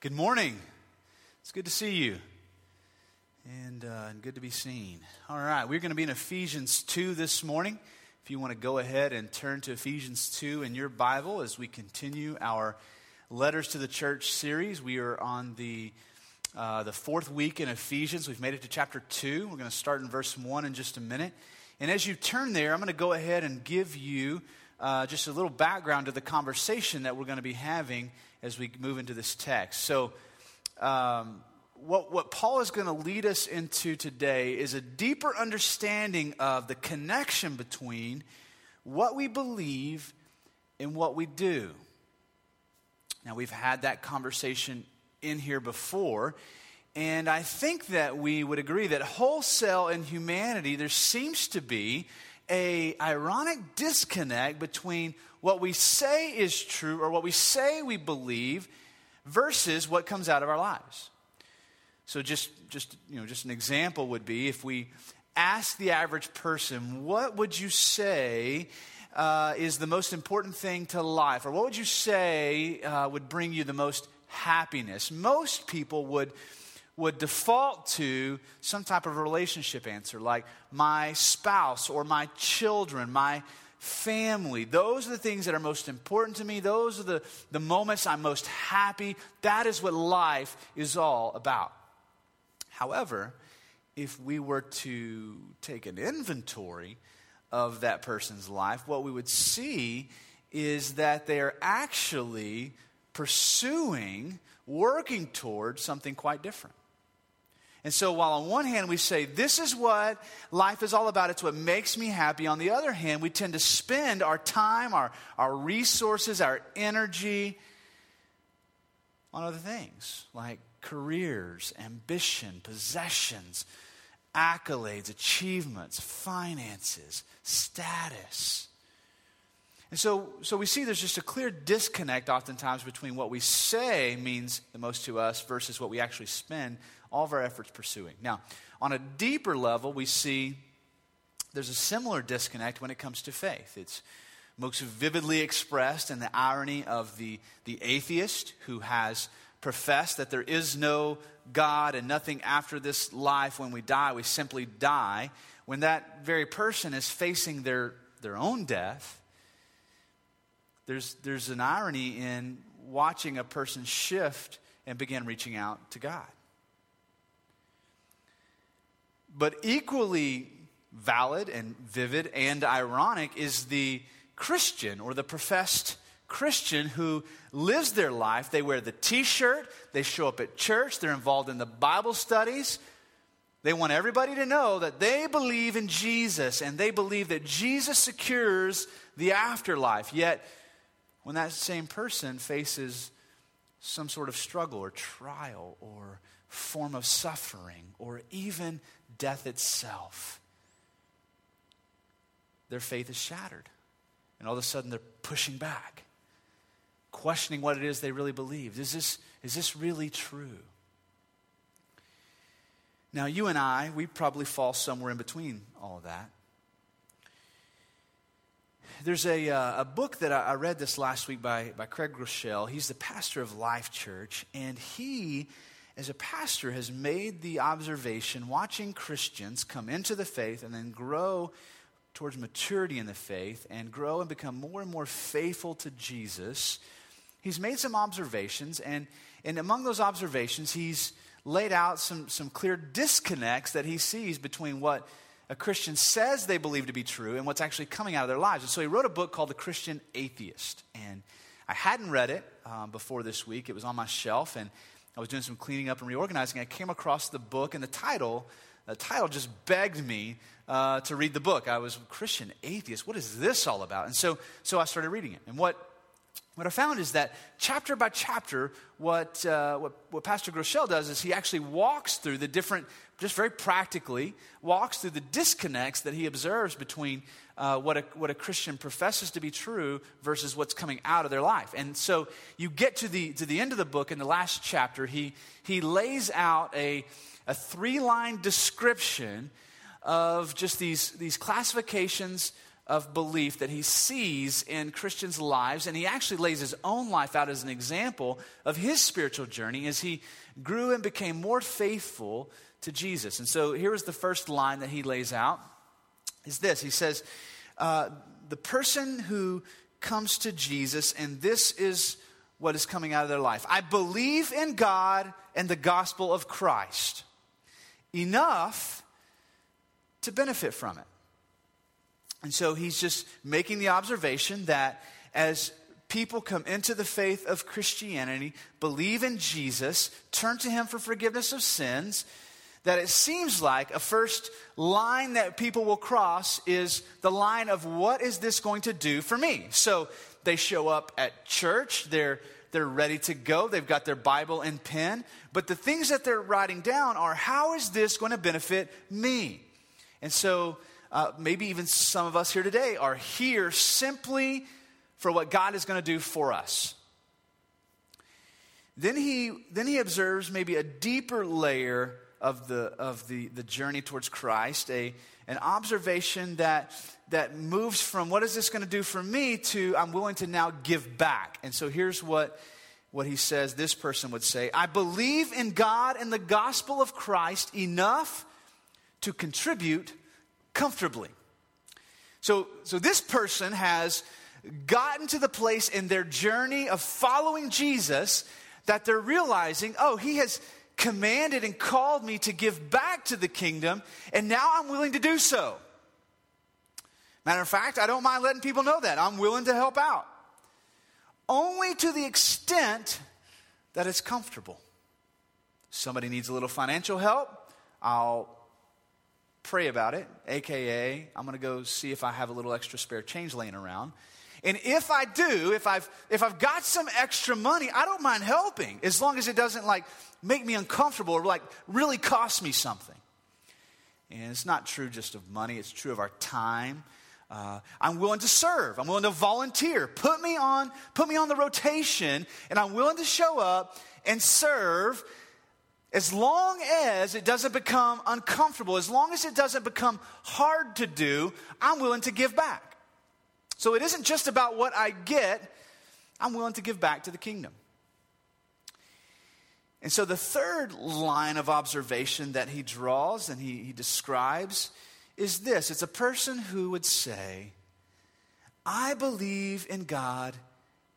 Good morning. It's good to see you. And, uh, and good to be seen. All right, we're going to be in Ephesians 2 this morning. If you want to go ahead and turn to Ephesians 2 in your Bible as we continue our Letters to the Church series, we are on the, uh, the fourth week in Ephesians. We've made it to chapter 2. We're going to start in verse 1 in just a minute. And as you turn there, I'm going to go ahead and give you uh, just a little background to the conversation that we're going to be having as we move into this text. So, um, what, what Paul is going to lead us into today is a deeper understanding of the connection between what we believe and what we do. Now, we've had that conversation in here before, and I think that we would agree that wholesale in humanity, there seems to be a ironic disconnect between what we say is true or what we say we believe versus what comes out of our lives. So just just you know just an example would be if we ask the average person, what would you say uh, is the most important thing to life, or what would you say uh, would bring you the most happiness? Most people would would default to some type of relationship answer like my spouse or my children, my family. Those are the things that are most important to me. Those are the, the moments I'm most happy. That is what life is all about. However, if we were to take an inventory of that person's life, what we would see is that they are actually pursuing, working towards something quite different. And so, while on one hand we say, this is what life is all about, it's what makes me happy, on the other hand, we tend to spend our time, our, our resources, our energy on other things like careers, ambition, possessions, accolades, achievements, finances, status. And so, so we see there's just a clear disconnect oftentimes between what we say means the most to us versus what we actually spend all of our efforts pursuing. Now, on a deeper level, we see there's a similar disconnect when it comes to faith. It's most vividly expressed in the irony of the, the atheist who has professed that there is no God and nothing after this life. When we die, we simply die. When that very person is facing their, their own death, there's, there's an irony in watching a person shift and begin reaching out to God. But equally valid and vivid and ironic is the Christian or the professed Christian who lives their life. They wear the t shirt, they show up at church, they're involved in the Bible studies. They want everybody to know that they believe in Jesus and they believe that Jesus secures the afterlife. Yet, when that same person faces some sort of struggle or trial or form of suffering or even death itself, their faith is shattered. And all of a sudden they're pushing back, questioning what it is they really believe. Is this, is this really true? Now, you and I, we probably fall somewhere in between all of that. There's a, uh, a book that I, I read this last week by, by Craig Groeschel. He's the pastor of Life Church, and he as a pastor, has made the observation watching Christians come into the faith and then grow towards maturity in the faith and grow and become more and more faithful to Jesus. He's made some observations, and, and among those observations, he's laid out some, some clear disconnects that he sees between what a Christian says they believe to be true and what's actually coming out of their lives. And so he wrote a book called The Christian Atheist. And I hadn't read it um, before this week, it was on my shelf. And I was doing some cleaning up and reorganizing. I came across the book, and the title, the title just begged me uh, to read the book. I was Christian atheist. What is this all about? And so, so I started reading it. And what what I found is that chapter by chapter, what, uh, what, what, Pastor Groeschel does is he actually walks through the different, just very practically, walks through the disconnects that he observes between uh, what, a, what a Christian professes to be true versus what's coming out of their life. And so you get to the, to the end of the book, in the last chapter, he, he lays out a, a three line description of just these, these classifications of belief that he sees in Christians' lives, and he actually lays his own life out as an example of his spiritual journey as he grew and became more faithful to Jesus. And so here is the first line that he lays out is this. He says, uh, the person who comes to Jesus, and this is what is coming out of their life. I believe in God and the gospel of Christ enough to benefit from it. And so he's just making the observation that as people come into the faith of Christianity, believe in Jesus, turn to him for forgiveness of sins, that it seems like a first line that people will cross is the line of what is this going to do for me? So they show up at church, they're they're ready to go, they've got their Bible and pen, but the things that they're writing down are how is this going to benefit me? And so uh, maybe even some of us here today are here simply for what God is going to do for us. Then he, then he observes maybe a deeper layer of the, of the, the journey towards Christ, a, an observation that, that moves from what is this going to do for me to I'm willing to now give back. And so here's what, what he says this person would say I believe in God and the gospel of Christ enough to contribute comfortably. So, so this person has gotten to the place in their journey of following Jesus that they're realizing, oh, he has commanded and called me to give back to the kingdom, and now I'm willing to do so. Matter of fact, I don't mind letting people know that. I'm willing to help out. Only to the extent that it's comfortable. Somebody needs a little financial help, I'll pray about it, aka, I'm going to go see if I have a little extra spare change laying around. And if I do, if I've if I've got some extra money, I don't mind helping as long as it doesn't like make me uncomfortable or like really cost me something. And it's not true just of money, it's true of our time. Uh, I'm willing to serve. I'm willing to volunteer. Put me on, put me on the rotation, and I'm willing to show up and serve as long as it doesn't become uncomfortable, as long as it doesn't become hard to do, I'm willing to give back. So it isn't just about what I get, I'm willing to give back to the kingdom. And so the third line of observation that he draws and he, he describes is this it's a person who would say, I believe in God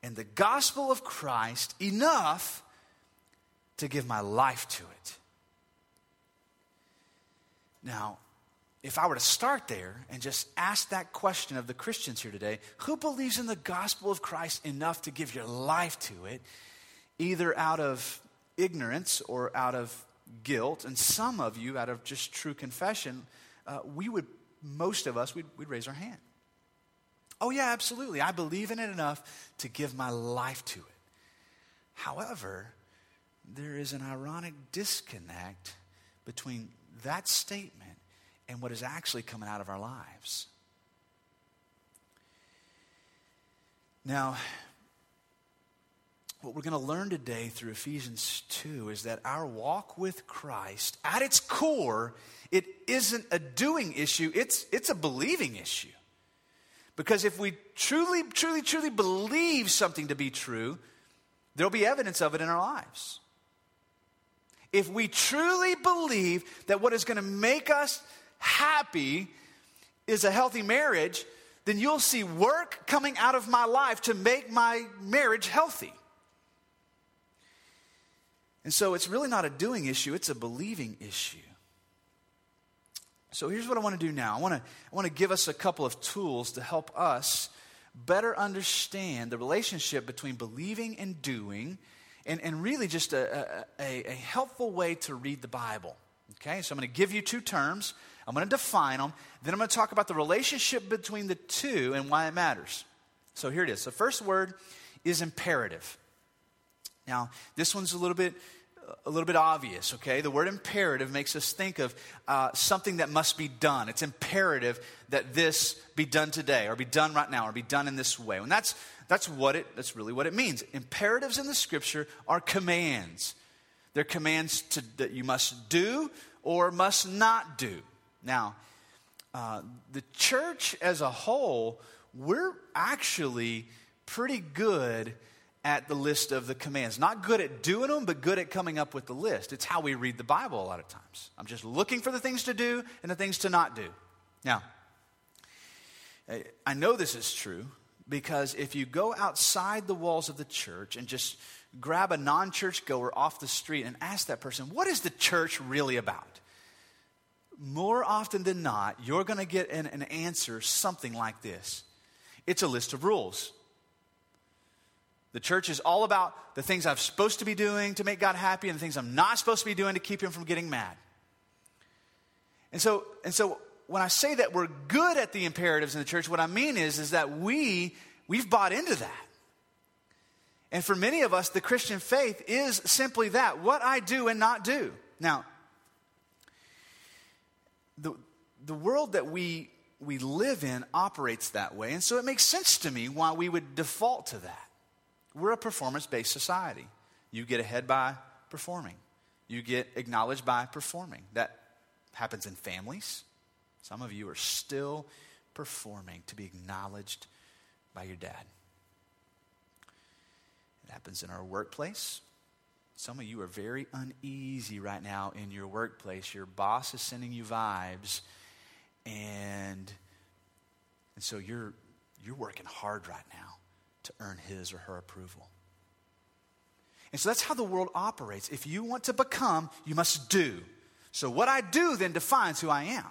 and the gospel of Christ enough to give my life to it. Now, if I were to start there and just ask that question of the Christians here today, who believes in the gospel of Christ enough to give your life to it, either out of ignorance or out of guilt, and some of you out of just true confession, uh, we would, most of us, we'd, we'd raise our hand. Oh, yeah, absolutely. I believe in it enough to give my life to it. However, there is an ironic disconnect between that statement and what is actually coming out of our lives. Now, what we're going to learn today through Ephesians 2 is that our walk with Christ, at its core, it isn't a doing issue, it's, it's a believing issue. Because if we truly, truly, truly believe something to be true, there'll be evidence of it in our lives. If we truly believe that what is going to make us happy is a healthy marriage, then you'll see work coming out of my life to make my marriage healthy. And so it's really not a doing issue, it's a believing issue. So here's what I want to do now. I want to, I want to give us a couple of tools to help us better understand the relationship between believing and doing, and, and really just a, a, a helpful way to read the Bible. Okay, so I'm going to give you two terms. I'm going to define them. Then I'm going to talk about the relationship between the two and why it matters. So here it is. The first word is imperative. Now, this one's a little bit a little bit obvious, okay? The word imperative makes us think of uh, something that must be done. It's imperative that this be done today, or be done right now, or be done in this way. And that's, that's, what it, that's really what it means. Imperatives in the scripture are commands. They're commands to, that you must do or must not do. Now, uh, the church as a whole, we're actually pretty good at the list of the commands. Not good at doing them, but good at coming up with the list. It's how we read the Bible a lot of times. I'm just looking for the things to do and the things to not do. Now, I know this is true because if you go outside the walls of the church and just grab a non church goer off the street and ask that person, what is the church really about? More often than not, you're going to get an, an answer something like this it's a list of rules. The church is all about the things I'm supposed to be doing to make God happy and the things I'm not supposed to be doing to keep him from getting mad. And so, and so when I say that we're good at the imperatives in the church, what I mean is, is that we, we've bought into that. And for many of us, the Christian faith is simply that what I do and not do. Now, the, the world that we, we live in operates that way. And so it makes sense to me why we would default to that. We're a performance based society. You get ahead by performing, you get acknowledged by performing. That happens in families. Some of you are still performing to be acknowledged by your dad. It happens in our workplace. Some of you are very uneasy right now in your workplace. Your boss is sending you vibes, and, and so you're, you're working hard right now to earn his or her approval. And so that's how the world operates. If you want to become, you must do. So what I do then defines who I am.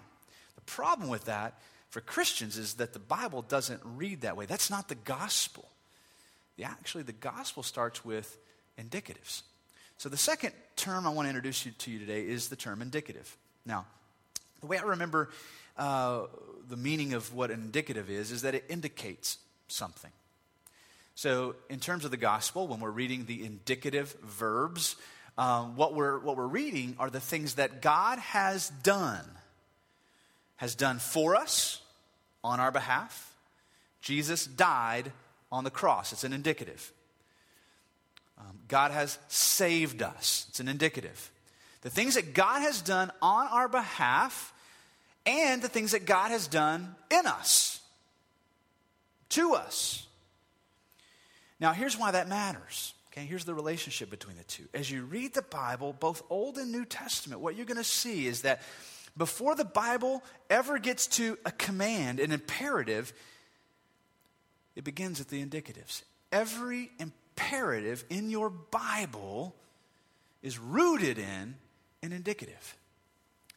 The problem with that for Christians is that the Bible doesn't read that way. That's not the gospel. The, actually, the gospel starts with indicatives. So the second term I want to introduce you to you today is the term indicative. Now, the way I remember uh, the meaning of what indicative is, is that it indicates something. So, in terms of the gospel, when we're reading the indicative verbs, um, what, we're, what we're reading are the things that God has done, has done for us on our behalf. Jesus died on the cross, it's an indicative. Um, God has saved us, it's an indicative. The things that God has done on our behalf and the things that God has done in us, to us. Now, here's why that matters. Okay, here's the relationship between the two. As you read the Bible, both Old and New Testament, what you're going to see is that before the Bible ever gets to a command, an imperative, it begins at the indicatives. Every imperative in your Bible is rooted in an indicative.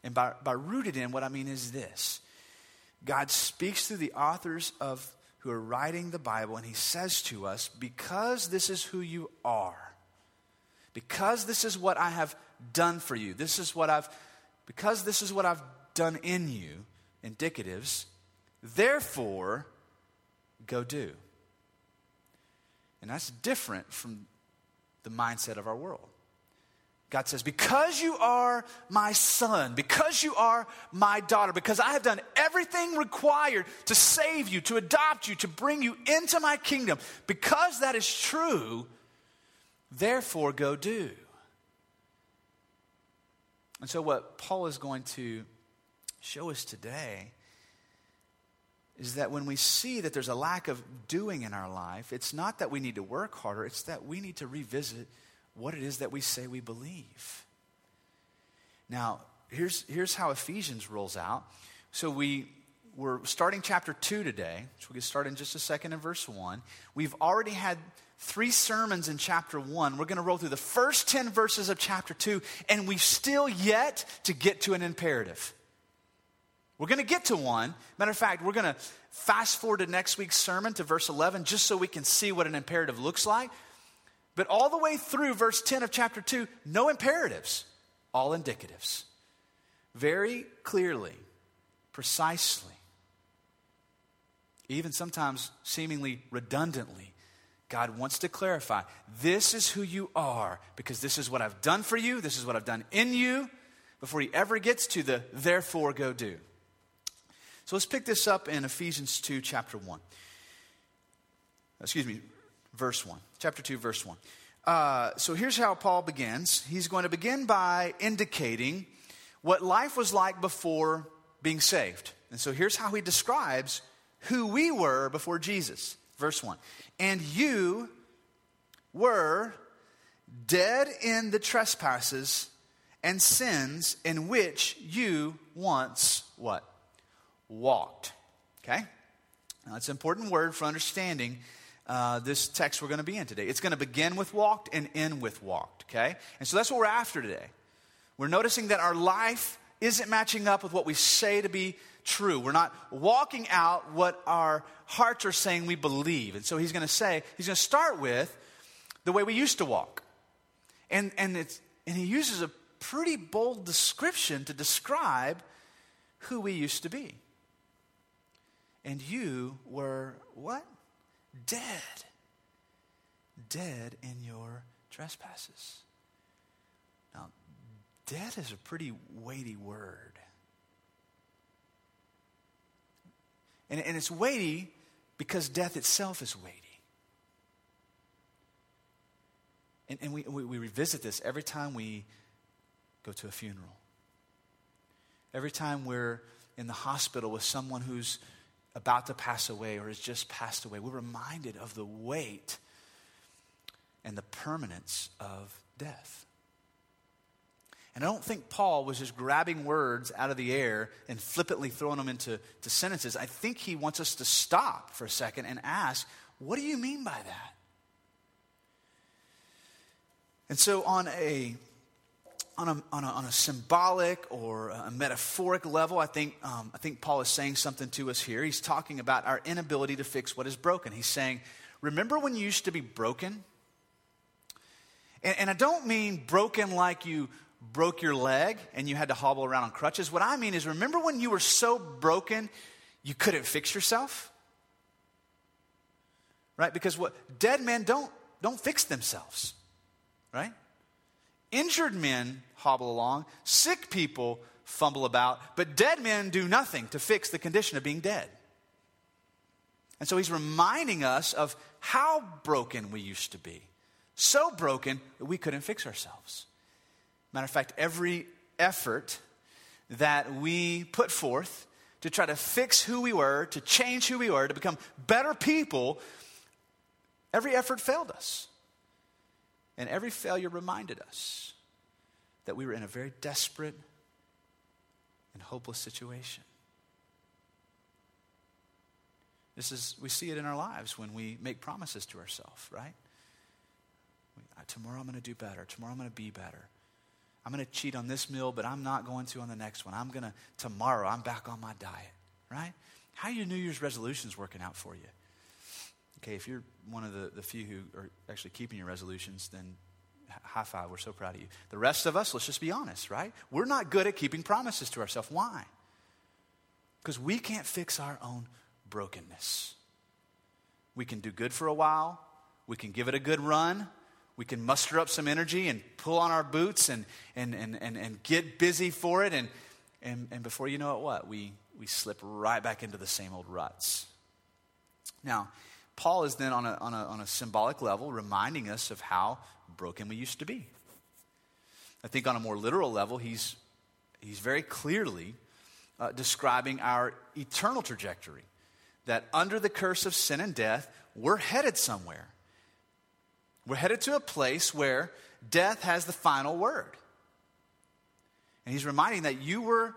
And by, by rooted in, what I mean is this God speaks through the authors of who are writing the Bible, and he says to us, Because this is who you are, because this is what I have done for you, this is what I've, because this is what I've done in you, indicatives, therefore, go do. And that's different from the mindset of our world. God says, Because you are my son, because you are my daughter, because I have done everything required to save you, to adopt you, to bring you into my kingdom, because that is true, therefore go do. And so, what Paul is going to show us today is that when we see that there's a lack of doing in our life, it's not that we need to work harder, it's that we need to revisit what it is that we say we believe. Now, here's, here's how Ephesians rolls out. So we, we're starting chapter 2 today, which we'll get started in just a second in verse 1. We've already had three sermons in chapter 1. We're going to roll through the first 10 verses of chapter 2, and we've still yet to get to an imperative. We're going to get to one. Matter of fact, we're going to fast forward to next week's sermon to verse 11 just so we can see what an imperative looks like. But all the way through verse 10 of chapter 2, no imperatives, all indicatives. Very clearly, precisely, even sometimes seemingly redundantly, God wants to clarify this is who you are because this is what I've done for you, this is what I've done in you, before he ever gets to the therefore go do. So let's pick this up in Ephesians 2, chapter 1. Excuse me, verse 1. Chapter 2, verse 1. Uh, so here's how Paul begins. He's going to begin by indicating what life was like before being saved. And so here's how he describes who we were before Jesus. Verse 1 And you were dead in the trespasses and sins in which you once what? Walked. Okay? Now, it's an important word for understanding uh, this text we're going to be in today. It's going to begin with walked and end with walked. Okay? And so that's what we're after today. We're noticing that our life isn't matching up with what we say to be true. We're not walking out what our hearts are saying we believe. And so he's going to say, he's going to start with the way we used to walk. And, and, it's, and he uses a pretty bold description to describe who we used to be. And you were what? Dead. Dead in your trespasses. Now, dead is a pretty weighty word. And, and it's weighty because death itself is weighty. And, and we, we, we revisit this every time we go to a funeral. Every time we're in the hospital with someone who's about to pass away or has just passed away, we're reminded of the weight and the permanence of death. And I don't think Paul was just grabbing words out of the air and flippantly throwing them into to sentences. I think he wants us to stop for a second and ask, what do you mean by that? And so, on a on a, on a, on a symbolic or a metaphoric level, I think, um, I think Paul is saying something to us here. He's talking about our inability to fix what is broken. He's saying, Remember when you used to be broken? And, and I don't mean broken like you broke your leg and you had to hobble around on crutches. What I mean is, remember when you were so broken you couldn't fix yourself? Right? Because what dead men don't don't fix themselves. Right? Injured men hobble along, sick people fumble about, but dead men do nothing to fix the condition of being dead. And so he's reminding us of how broken we used to be. So broken that we couldn't fix ourselves. Matter of fact, every effort that we put forth to try to fix who we were, to change who we were, to become better people, every effort failed us. And every failure reminded us that we were in a very desperate and hopeless situation. This is, we see it in our lives when we make promises to ourselves, right? Uh, tomorrow I'm going to do better. Tomorrow I'm going to be better. I'm going to cheat on this meal, but I'm not going to on the next one. I'm going to, tomorrow, I'm back on my diet, right? How are your New Year's resolutions working out for you? Okay, if you're one of the, the few who are actually keeping your resolutions, then high five. We're so proud of you. The rest of us, let's just be honest, right? We're not good at keeping promises to ourselves. Why? Because we can't fix our own brokenness. We can do good for a while, we can give it a good run, we can muster up some energy and pull on our boots and, and, and, and, and get busy for it. And, and, and before you know it, what? We, we slip right back into the same old ruts. Now, Paul is then on a, on, a, on a symbolic level reminding us of how broken we used to be. I think on a more literal level, he's, he's very clearly uh, describing our eternal trajectory. That under the curse of sin and death, we're headed somewhere. We're headed to a place where death has the final word. And he's reminding that you were,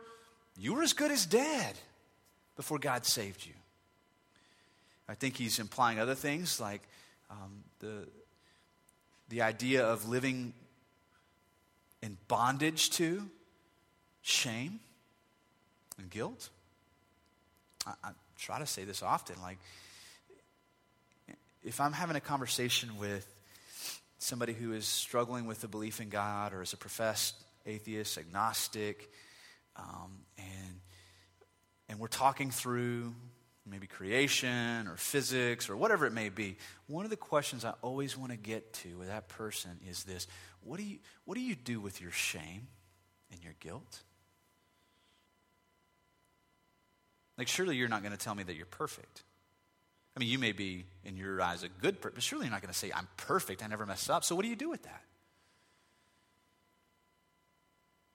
you were as good as dead before God saved you. I think he's implying other things like um, the, the idea of living in bondage to shame and guilt. I, I try to say this often. Like, if I'm having a conversation with somebody who is struggling with the belief in God or is a professed atheist, agnostic, um, and, and we're talking through maybe creation or physics or whatever it may be, one of the questions I always want to get to with that person is this what do you, what do, you do with your shame and your guilt? Like, surely you're not going to tell me that you're perfect. I mean, you may be, in your eyes, a good person, but surely you're not going to say, I'm perfect, I never mess up. So, what do you do with that?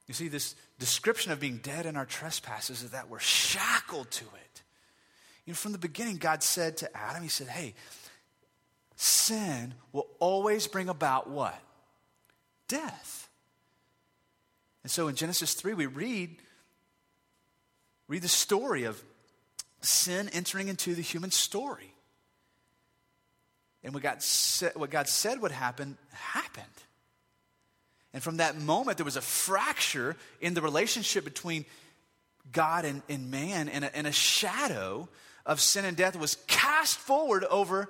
You see, this description of being dead in our trespasses is that we're shackled to it. You know, from the beginning, God said to Adam, He said, Hey, sin will always bring about what? Death. And so in Genesis 3, we read, read the story of sin entering into the human story. And what God, said, what God said would happen, happened. And from that moment, there was a fracture in the relationship between God and, and man, and a, and a shadow of sin and death was cast forward over,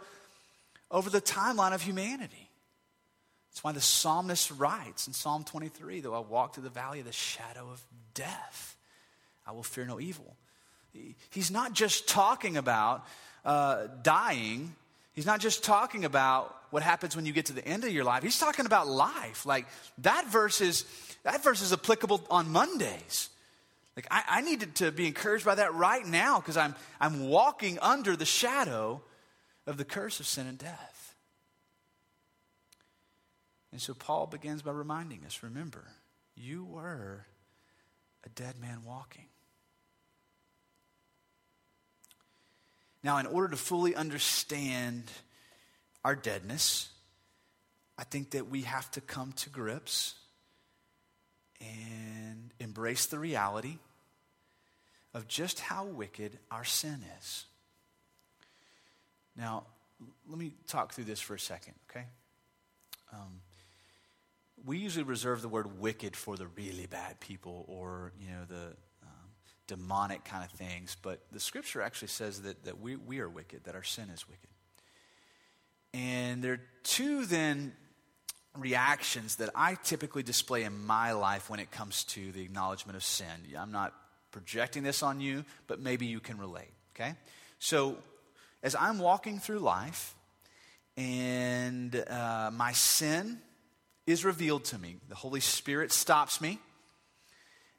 over the timeline of humanity. That's why the psalmist writes in Psalm 23 though I walk through the valley of the shadow of death, I will fear no evil. He's not just talking about uh, dying, he's not just talking about what happens when you get to the end of your life. He's talking about life. Like that verse is, that verse is applicable on Mondays. Like I, I needed to be encouraged by that right now because I'm, I'm walking under the shadow of the curse of sin and death. And so Paul begins by reminding us remember, you were a dead man walking. Now, in order to fully understand our deadness, I think that we have to come to grips and embrace the reality of just how wicked our sin is. Now, let me talk through this for a second, okay? Um, we usually reserve the word wicked for the really bad people or, you know, the um, demonic kind of things, but the scripture actually says that, that we, we are wicked, that our sin is wicked. And there are two then reactions that I typically display in my life when it comes to the acknowledgement of sin. I'm not projecting this on you, but maybe you can relate, okay? So, as I'm walking through life and uh, my sin is revealed to me, the Holy Spirit stops me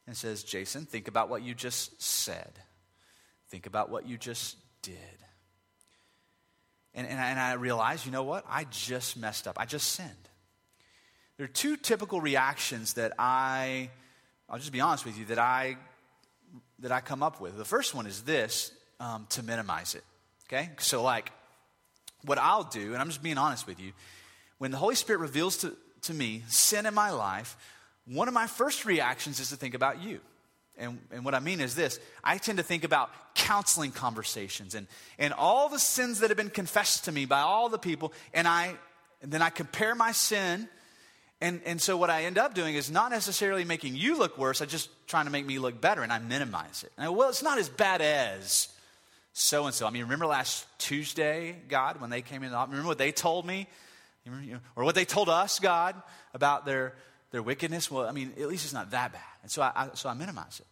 and says, Jason, think about what you just said. Think about what you just did. And, and, I, and I realize, you know what? I just messed up. I just sinned. There are two typical reactions that I, I'll just be honest with you, that I, that I come up with. The first one is this um, to minimize it. Okay? So, like, what I'll do, and I'm just being honest with you, when the Holy Spirit reveals to, to me sin in my life, one of my first reactions is to think about you. And, and what I mean is this I tend to think about counseling conversations and, and all the sins that have been confessed to me by all the people, and, I, and then I compare my sin. And, and so what I end up doing is not necessarily making you look worse, I'm just trying to make me look better, and I minimize it. And I, well, it's not as bad as so and so. I mean, remember last Tuesday, God, when they came in? Remember what they told me? Or what they told us, God, about their, their wickedness? Well, I mean, at least it's not that bad. And so I, I so I minimize it.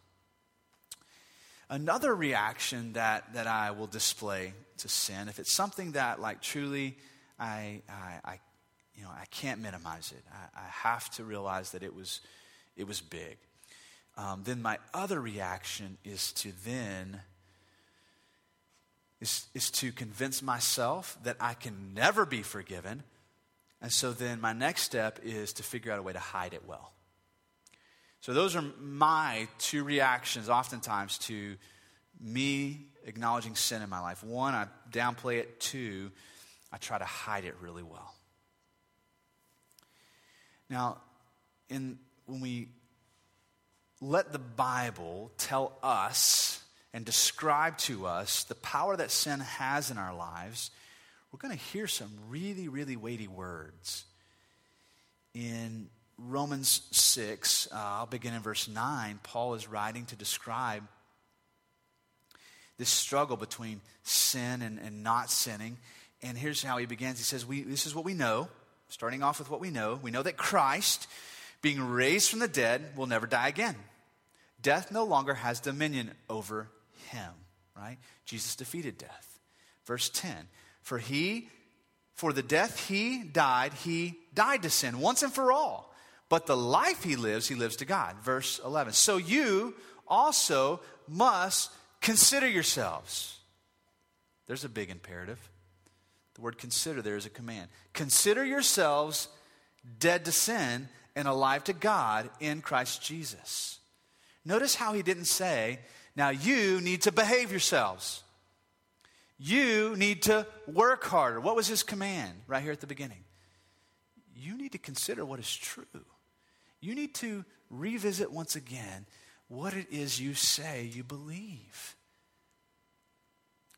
Another reaction that, that I will display to sin, if it's something that, like, truly I, I, I you know, I can't minimize it. I, I, have to realize that it was, it was big. Um, then my other reaction is to then is, is to convince myself that I can never be forgiven. And so then my next step is to figure out a way to hide it well. So, those are my two reactions, oftentimes, to me acknowledging sin in my life. One, I downplay it. Two, I try to hide it really well. Now, in, when we let the Bible tell us and describe to us the power that sin has in our lives, we're going to hear some really, really weighty words. In Romans 6, uh, I'll begin in verse 9. Paul is writing to describe this struggle between sin and, and not sinning. And here's how he begins. He says, we, This is what we know, starting off with what we know. We know that Christ, being raised from the dead, will never die again. Death no longer has dominion over him, right? Jesus defeated death. Verse 10 For he, for the death he died, he died to sin once and for all. But the life he lives, he lives to God. Verse 11. So you also must consider yourselves. There's a big imperative. The word consider there is a command. Consider yourselves dead to sin and alive to God in Christ Jesus. Notice how he didn't say, now you need to behave yourselves. You need to work harder. What was his command right here at the beginning? You need to consider what is true. You need to revisit once again what it is you say you believe.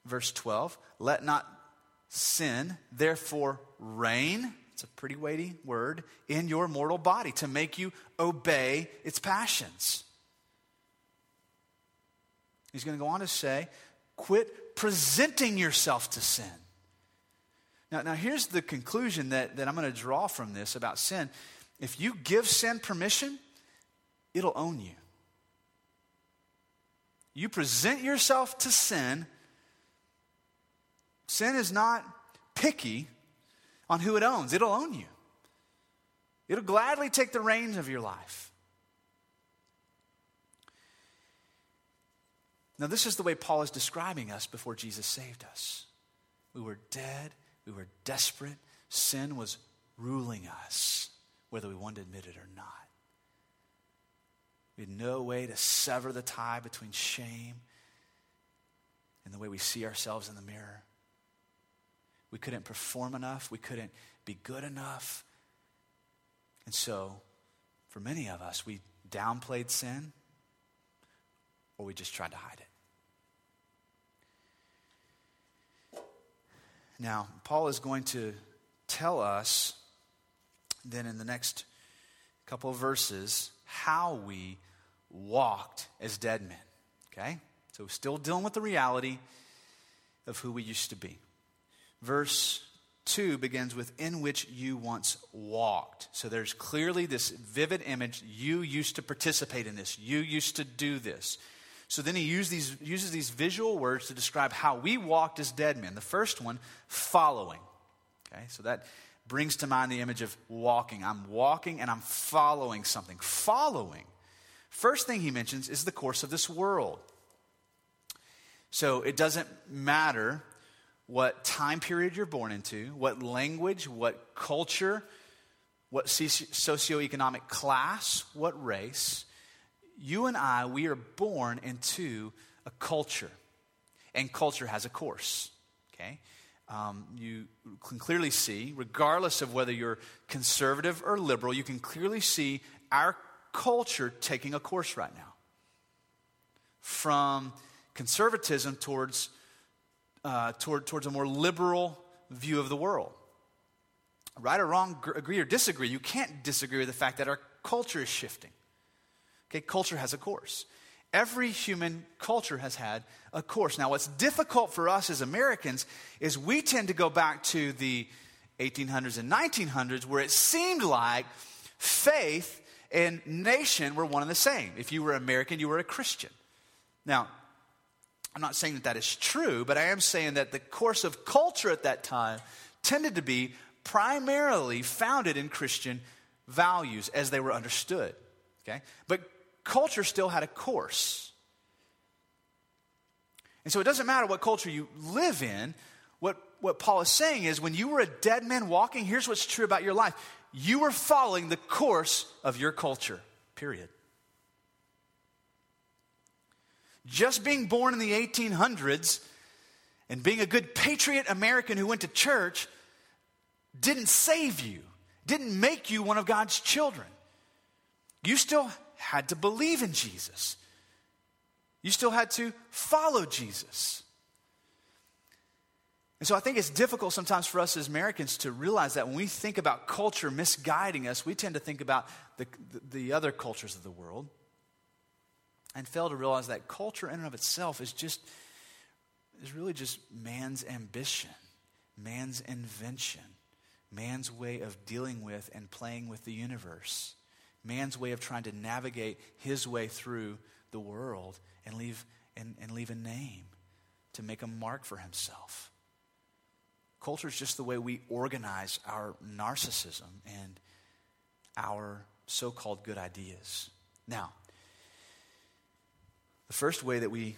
Verse 12, let not sin therefore reign it's a pretty weighty word, in your mortal body to make you obey its passions. He's going to go on to say, quit presenting yourself to sin. Now, now here's the conclusion that, that I'm going to draw from this about sin. If you give sin permission, it'll own you. You present yourself to sin. Sin is not picky, on who it owns. It'll own you, it'll gladly take the reins of your life. Now, this is the way Paul is describing us before Jesus saved us. We were dead, we were desperate, sin was ruling us, whether we wanted to admit it or not. We had no way to sever the tie between shame and the way we see ourselves in the mirror. We couldn't perform enough. We couldn't be good enough. And so, for many of us, we downplayed sin or we just tried to hide it. Now, Paul is going to tell us then in the next couple of verses how we walked as dead men. Okay? So, still dealing with the reality of who we used to be. Verse 2 begins with, in which you once walked. So there's clearly this vivid image. You used to participate in this, you used to do this. So then he these, uses these visual words to describe how we walked as dead men. The first one, following. Okay, so that brings to mind the image of walking. I'm walking and I'm following something. Following. First thing he mentions is the course of this world. So it doesn't matter what time period you're born into, what language, what culture, what socioeconomic class, what race. You and I, we are born into a culture, and culture has a course. Okay? Um, you can clearly see, regardless of whether you're conservative or liberal, you can clearly see our culture taking a course right now. From conservatism towards uh, toward, towards a more liberal view of the world. Right or wrong, agree or disagree, you can't disagree with the fact that our culture is shifting. Okay, culture has a course. Every human culture has had a course. Now, what's difficult for us as Americans is we tend to go back to the 1800s and 1900s where it seemed like faith and nation were one and the same. If you were American, you were a Christian. Now, I'm not saying that that is true, but I am saying that the course of culture at that time tended to be primarily founded in Christian values as they were understood. Okay? But culture still had a course. And so it doesn't matter what culture you live in. What, what Paul is saying is when you were a dead man walking, here's what's true about your life you were following the course of your culture, period. Just being born in the 1800s and being a good patriot American who went to church didn't save you, didn't make you one of God's children. You still had to believe in Jesus, you still had to follow Jesus. And so I think it's difficult sometimes for us as Americans to realize that when we think about culture misguiding us, we tend to think about the, the, the other cultures of the world and fail to realize that culture in and of itself is just is really just man's ambition, man's invention, man's way of dealing with and playing with the universe, man's way of trying to navigate his way through the world and leave and, and leave a name to make a mark for himself. Culture is just the way we organize our narcissism and our so called good ideas. Now, the first way that we,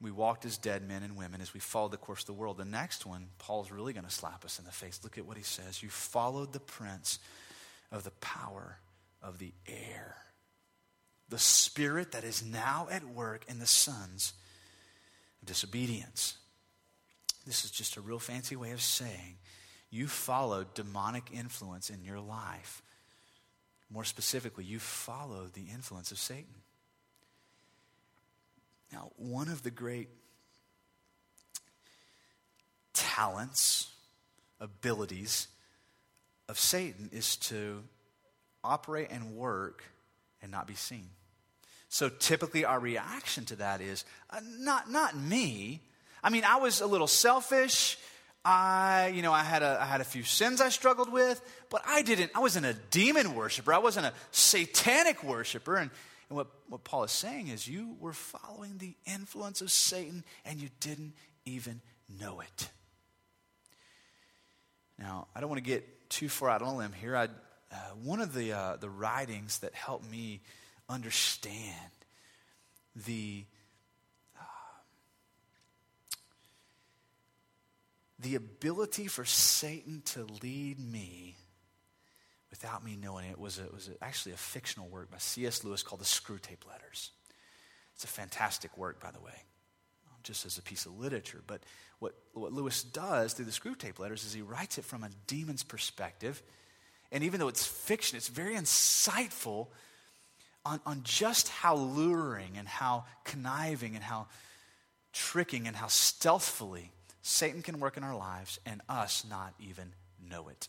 we walked as dead men and women is we followed the course of the world. The next one, Paul's really going to slap us in the face. Look at what he says. You followed the prince of the power of the air. The spirit that is now at work in the sons of disobedience. This is just a real fancy way of saying you followed demonic influence in your life. More specifically, you followed the influence of Satan. Now, one of the great talents, abilities of Satan is to operate and work and not be seen. So typically, our reaction to that is uh, not, not me. I mean, I was a little selfish. I, you know, I had, a, I had a few sins I struggled with, but I didn't, I wasn't a demon worshiper. I wasn't a satanic worshiper. And, and what, what Paul is saying is you were following the influence of Satan and you didn't even know it. Now, I don't want to get too far out on a limb here. I, uh, one of the, uh, the writings that helped me understand the, uh, the ability for Satan to lead me without me knowing it was, a, was a, actually a fictional work by C.S. Lewis called The Screwtape Letters. It's a fantastic work, by the way, um, just as a piece of literature. But what, what Lewis does through the Screwtape Letters is he writes it from a demon's perspective. And even though it's fiction, it's very insightful on, on just how luring and how conniving and how tricking and how stealthily Satan can work in our lives and us not even know it.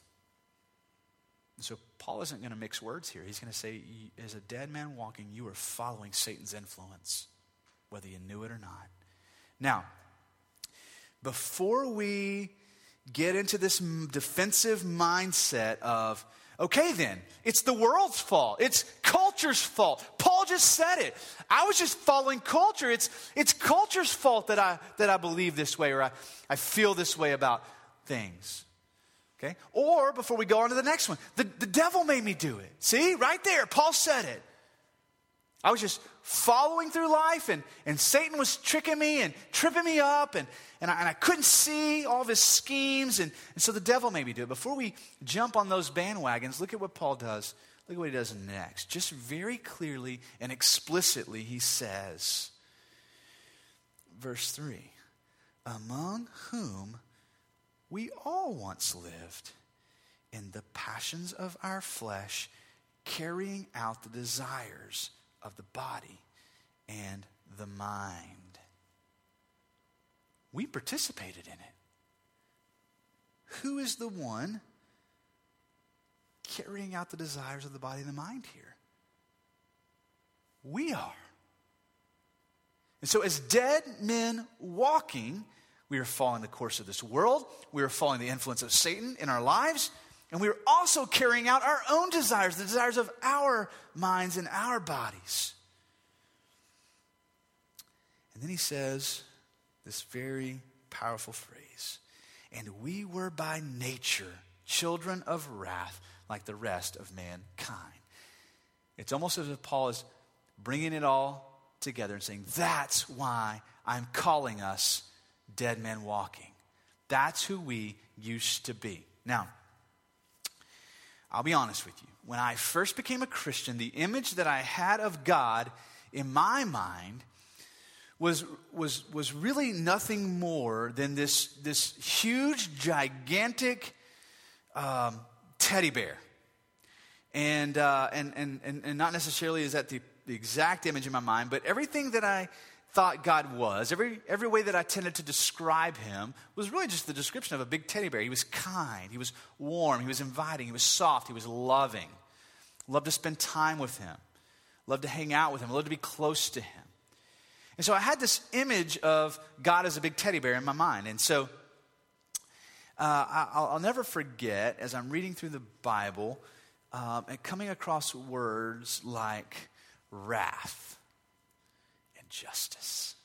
And so Paul isn't going to mix words here. He's going to say, as a dead man walking, you are following Satan's influence, whether you knew it or not. Now, before we get into this defensive mindset of, okay, then, it's the world's fault. It's culture's fault. Paul just said it. I was just following culture. It's, it's culture's fault that I, that I believe this way or I, I feel this way about things. Okay? Or before we go on to the next one, the, the devil made me do it. See, right there, Paul said it. I was just following through life, and, and Satan was tricking me and tripping me up, and, and, I, and I couldn't see all of his schemes, and, and so the devil made me do it. Before we jump on those bandwagons, look at what Paul does. Look at what he does next. Just very clearly and explicitly, he says, verse 3 Among whom we all once lived in the passions of our flesh, carrying out the desires of the body and the mind. We participated in it. Who is the one carrying out the desires of the body and the mind here? We are. And so, as dead men walking, we are following the course of this world. We are following the influence of Satan in our lives. And we are also carrying out our own desires, the desires of our minds and our bodies. And then he says this very powerful phrase And we were by nature children of wrath like the rest of mankind. It's almost as if Paul is bringing it all together and saying, That's why I'm calling us dead men walking. That's who we used to be. Now, I'll be honest with you. When I first became a Christian, the image that I had of God in my mind was, was, was really nothing more than this, this huge, gigantic um, teddy bear. And, uh, and, and, and, not necessarily is that the, the exact image in my mind, but everything that I thought God was, every, every way that I tended to describe him was really just the description of a big teddy bear. He was kind, he was warm, he was inviting, he was soft, he was loving. Loved to spend time with him, loved to hang out with him, loved to be close to him. And so I had this image of God as a big teddy bear in my mind. And so uh, I'll, I'll, never forget as I'm reading through the Bible um, and coming across words like wrath justice.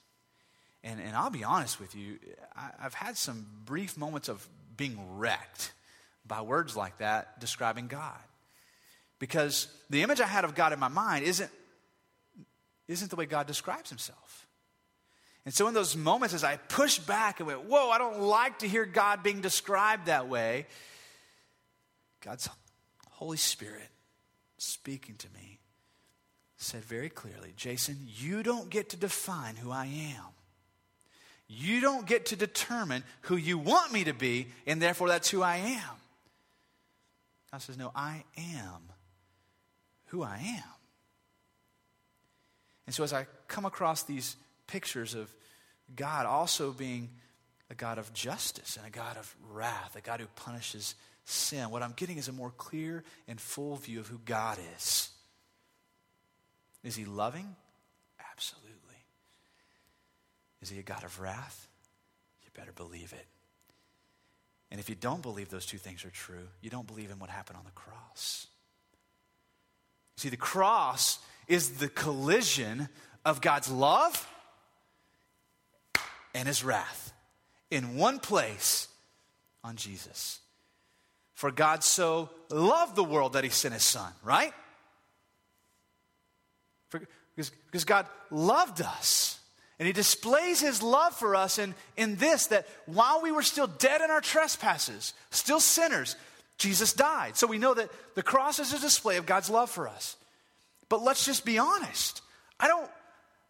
And, and I'll be honest with you, I, I've had some brief moments of being wrecked by words like that describing God. Because the image I had of God in my mind isn't, isn't the way God describes himself. And so, in those moments, as I pushed back and went, Whoa, I don't like to hear God being described that way, God's Holy Spirit speaking to me said very clearly Jason, you don't get to define who I am. You don't get to determine who you want me to be, and therefore that's who I am. God says, No, I am who I am. And so as I come across these pictures of God also being a God of justice and a God of wrath, a God who punishes sin, what I'm getting is a more clear and full view of who God is. Is he loving? Absolutely. Is he a God of wrath? You better believe it. And if you don't believe those two things are true, you don't believe in what happened on the cross. See, the cross is the collision of God's love and his wrath in one place on Jesus. For God so loved the world that he sent his son, right? For, because, because God loved us. And he displays his love for us in, in this that while we were still dead in our trespasses, still sinners, Jesus died. So we know that the cross is a display of God's love for us. But let's just be honest. I don't,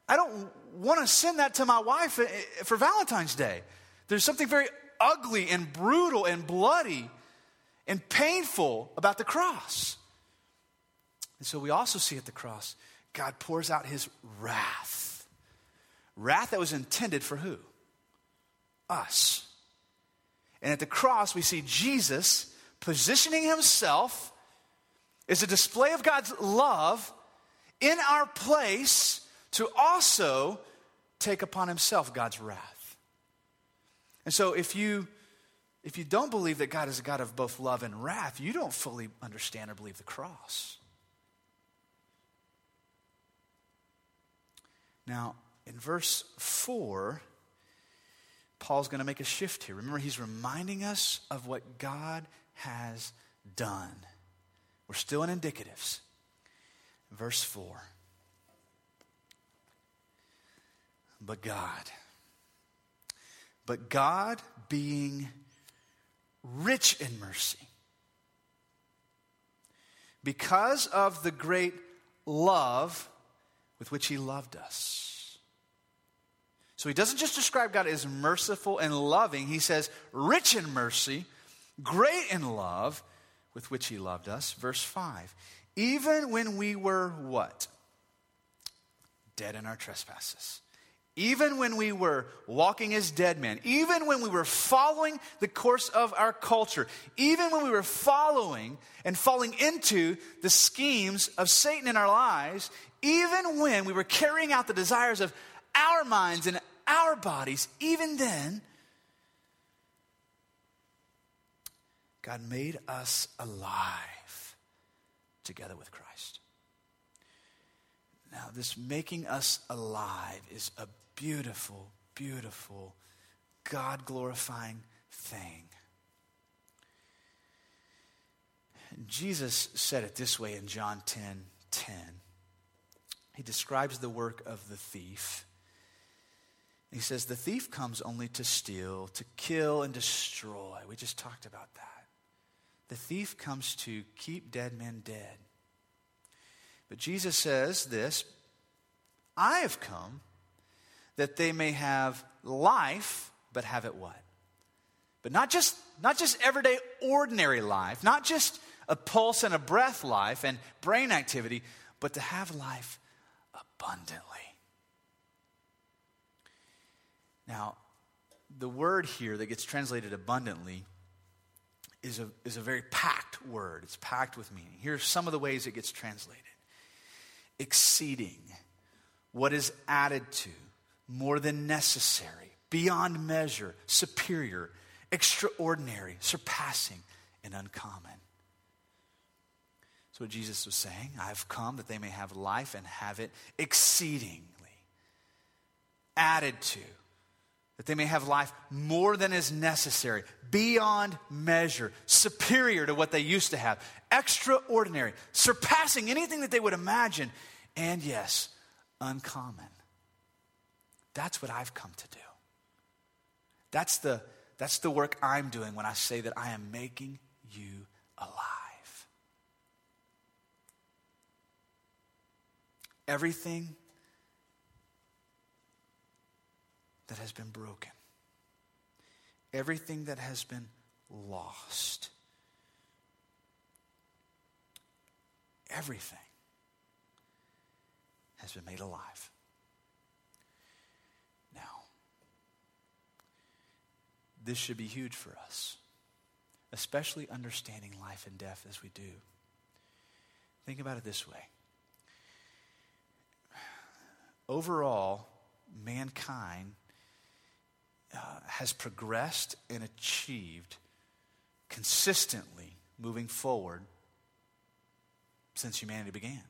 I don't want to send that to my wife eh, eh, for Valentine's Day. There's something very ugly and brutal and bloody and painful about the cross. And so we also see at the cross, God pours out his wrath. Wrath that was intended for who? Us. And at the cross, we see Jesus positioning himself as a display of God's love in our place to also take upon himself God's wrath. And so if you if you don't believe that God is a God of both love and wrath, you don't fully understand or believe the cross. Now, in verse 4, Paul's going to make a shift here. Remember, he's reminding us of what God has done. We're still in indicatives. Verse 4. But God. But God being rich in mercy, because of the great love with which He loved us. So He doesn't just describe God as merciful and loving, He says, rich in mercy, great in love with which He loved us. Verse 5 even when we were what? Dead in our trespasses. Even when we were walking as dead men, even when we were following the course of our culture, even when we were following and falling into the schemes of Satan in our lives, even when we were carrying out the desires of our minds and our bodies, even then, God made us alive together with Christ. Now, this making us alive is a beautiful, beautiful, God glorifying thing. Jesus said it this way in John 10 10. He describes the work of the thief. He says, The thief comes only to steal, to kill, and destroy. We just talked about that. The thief comes to keep dead men dead. But Jesus says this I have come that they may have life, but have it what? But not just, not just everyday ordinary life, not just a pulse and a breath life and brain activity, but to have life abundantly. Now, the word here that gets translated abundantly is a, is a very packed word. It's packed with meaning. Here's some of the ways it gets translated exceeding what is added to, more than necessary, beyond measure, superior, extraordinary, surpassing, and uncommon. So, what Jesus was saying, I've come that they may have life and have it exceedingly, added to that they may have life more than is necessary, beyond measure, superior to what they used to have, extraordinary, surpassing anything that they would imagine, and yes, uncommon. That's what I've come to do. That's the, that's the work I'm doing when I say that I am making you alive. Everything that has been broken, everything that has been lost, everything has been made alive. Now, this should be huge for us, especially understanding life and death as we do. Think about it this way overall, mankind uh, has progressed and achieved consistently moving forward since humanity began.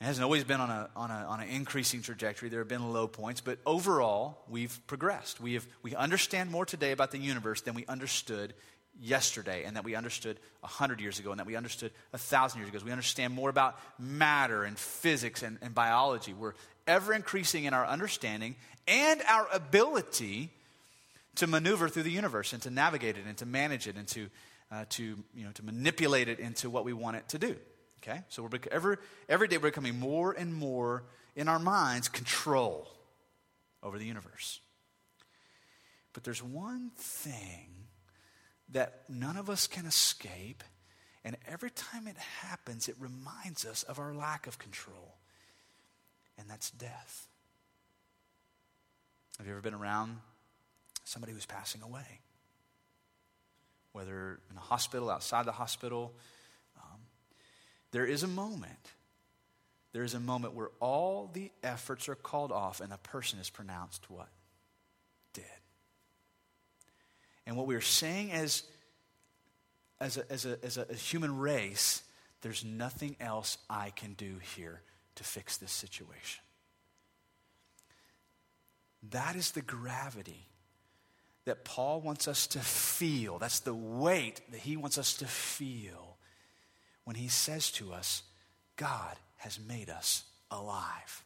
It hasn't always been on, a, on, a, on an increasing trajectory. There have been low points, but overall, we've progressed. We, have, we understand more today about the universe than we understood yesterday, and that we understood 100 years ago, and that we understood 1,000 years ago. We understand more about matter and physics and, and biology. We're ever increasing in our understanding and our ability to maneuver through the universe and to navigate it and to manage it and to, uh, to, you know, to manipulate it into what we want it to do. Okay? So we're every, every day we're becoming more and more in our minds control over the universe. But there's one thing that none of us can escape, and every time it happens, it reminds us of our lack of control, and that's death. Have you ever been around somebody who's passing away? Whether in a hospital, outside the hospital, um, there is a moment. There is a moment where all the efforts are called off and a person is pronounced what? Dead. And what we're saying as, as, a, as, a, as a human race, there's nothing else I can do here to fix this situation. That is the gravity that Paul wants us to feel. That's the weight that he wants us to feel when he says to us, God has made us alive.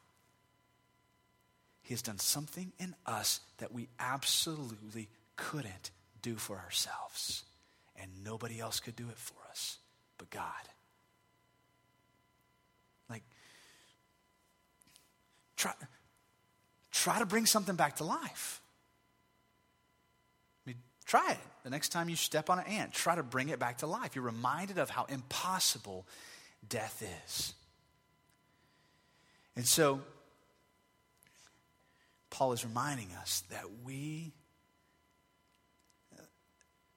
He has done something in us that we absolutely couldn't do for ourselves. And nobody else could do it for us but God. Like, try, try to bring something back to life. I mean, try it. The next time you step on an ant, try to bring it back to life. You're reminded of how impossible death is. And so, Paul is reminding us that we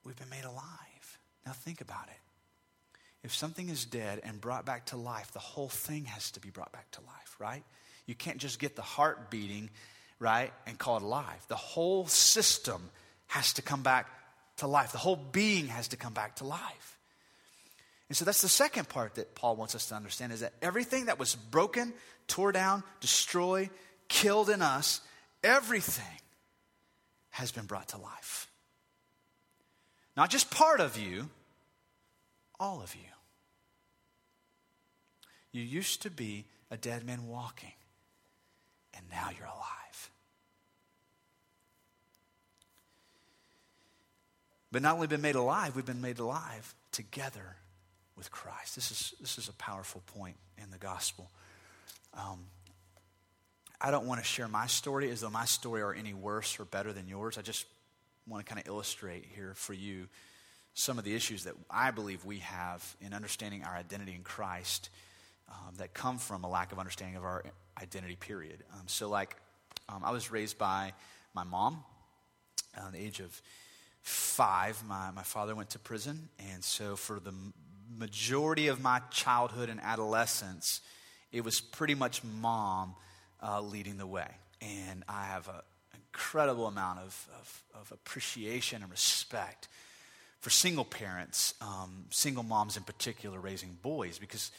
we've been made alive. Now think about it. If something is dead and brought back to life, the whole thing has to be brought back to life, right? You can't just get the heart beating, right, and call it alive. The whole system has to come back to life. The whole being has to come back to life. And so that's the second part that Paul wants us to understand is that everything that was broken, tore down, destroyed, killed in us, everything has been brought to life. Not just part of you, all of you. You used to be a dead man walking, and now you're alive. But not only been made alive, we've been made alive together with Christ. This is, this is a powerful point in the gospel. Um, I don't want to share my story as though my story are any worse or better than yours. I just want to kind of illustrate here for you some of the issues that I believe we have in understanding our identity in Christ um, that come from a lack of understanding of our identity, period. Um, so, like, um, I was raised by my mom uh, at the age of five. My, my father went to prison, and so for the majority of my childhood and adolescence, it was pretty much mom uh, leading the way. And I have a, incredible amount of, of, of appreciation and respect for single parents, um, single moms in particular, raising boys, because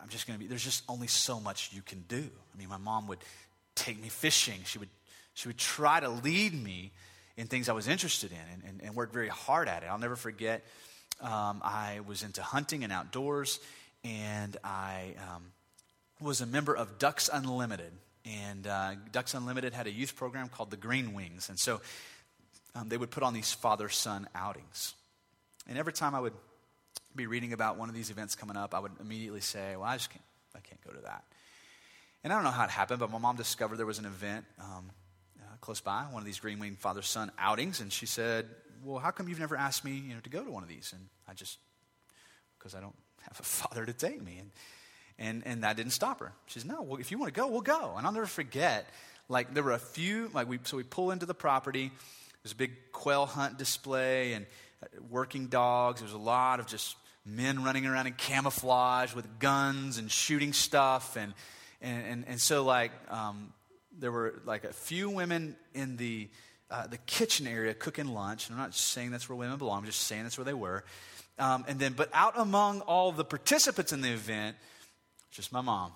I'm just going to be, there's just only so much you can do. I mean, my mom would take me fishing. She would, she would try to lead me in things I was interested in and, and, and worked very hard at it. I'll never forget, um, I was into hunting and outdoors, and I um, was a member of Ducks Unlimited. And uh, Ducks Unlimited had a youth program called the Green Wings. And so um, they would put on these father son outings. And every time I would be reading about one of these events coming up, I would immediately say, Well, I just can't, I can't go to that. And I don't know how it happened, but my mom discovered there was an event um, uh, close by, one of these Green Wing father son outings, and she said, Well, how come you've never asked me you know, to go to one of these? And I just, because I don't have a father to take me. And, and, and that didn't stop her. She said, No, well, if you want to go, we'll go. And I'll never forget, like, there were a few, like, we, so we pull into the property, there's a big quail hunt display and uh, working dogs. There's a lot of just men running around in camouflage with guns and shooting stuff. And, and, and, and so, like, um, there were like a few women in the, uh, the kitchen area cooking lunch. And I'm not saying that's where women belong, I'm just saying that's where they were. Um, and then, but out among all the participants in the event, just my mom.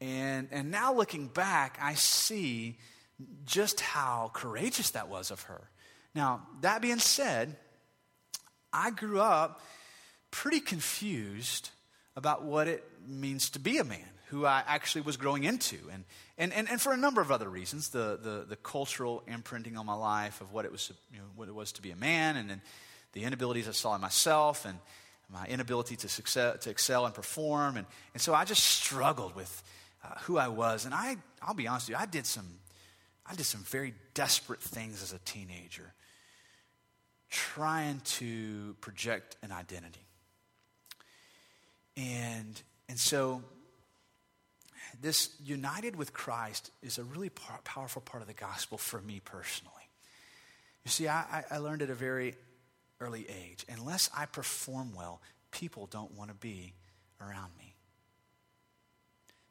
And, and now looking back, I see just how courageous that was of her. Now, that being said, I grew up pretty confused about what it means to be a man, who I actually was growing into. And, and, and, and for a number of other reasons, the, the, the cultural imprinting on my life of what it was, you know, what it was to be a man, and then the inabilities I saw in myself, and my inability to, success, to excel and perform. And, and so I just struggled with uh, who I was. And I, I'll be honest with you, I did some, I did some very desperate things as a teenager, trying to project an identity. And, and so this united with Christ is a really par- powerful part of the gospel for me personally. You see, I, I learned at a very early age unless I perform well, people don't want to be around me.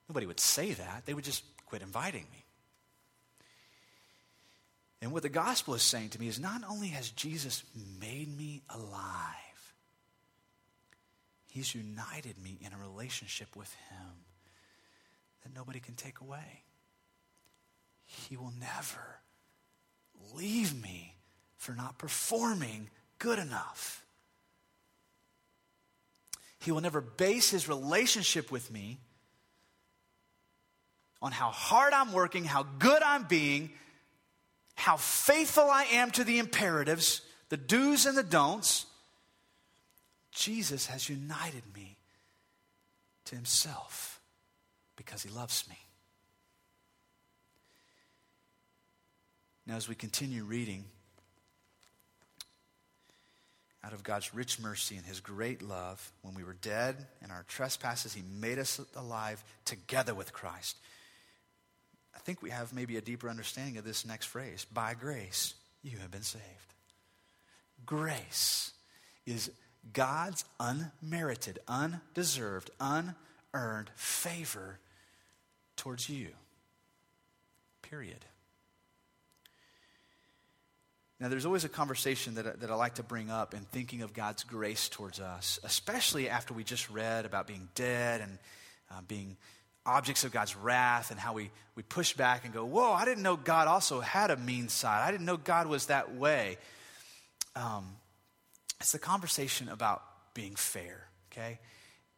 Nobody would say that, they would just quit inviting me. And what the gospel is saying to me is not only has Jesus made me alive, he's united me in a relationship with him that nobody can take away. He will never leave me for not performing good enough. He will never base his relationship with me on how hard I'm working, how good I'm being, how faithful I am to the imperatives, the do's and the don'ts. Jesus has united me to himself because he loves me. Now, as we continue reading, out of God's rich mercy and his great love, when we were dead in our trespasses, he made us alive together with Christ. I think we have maybe a deeper understanding of this next phrase. By grace, you have been saved. Grace is God's unmerited, undeserved, unearned favor towards you. Period. Now, there's always a conversation that, I, that I like to bring up in thinking of God's grace towards us, especially after we just read about being dead and uh, being objects of God's wrath and how we, we push back and go, Whoa, I didn't know God also had a mean side. I didn't know God was that way. Um, it's the conversation about being fair, okay?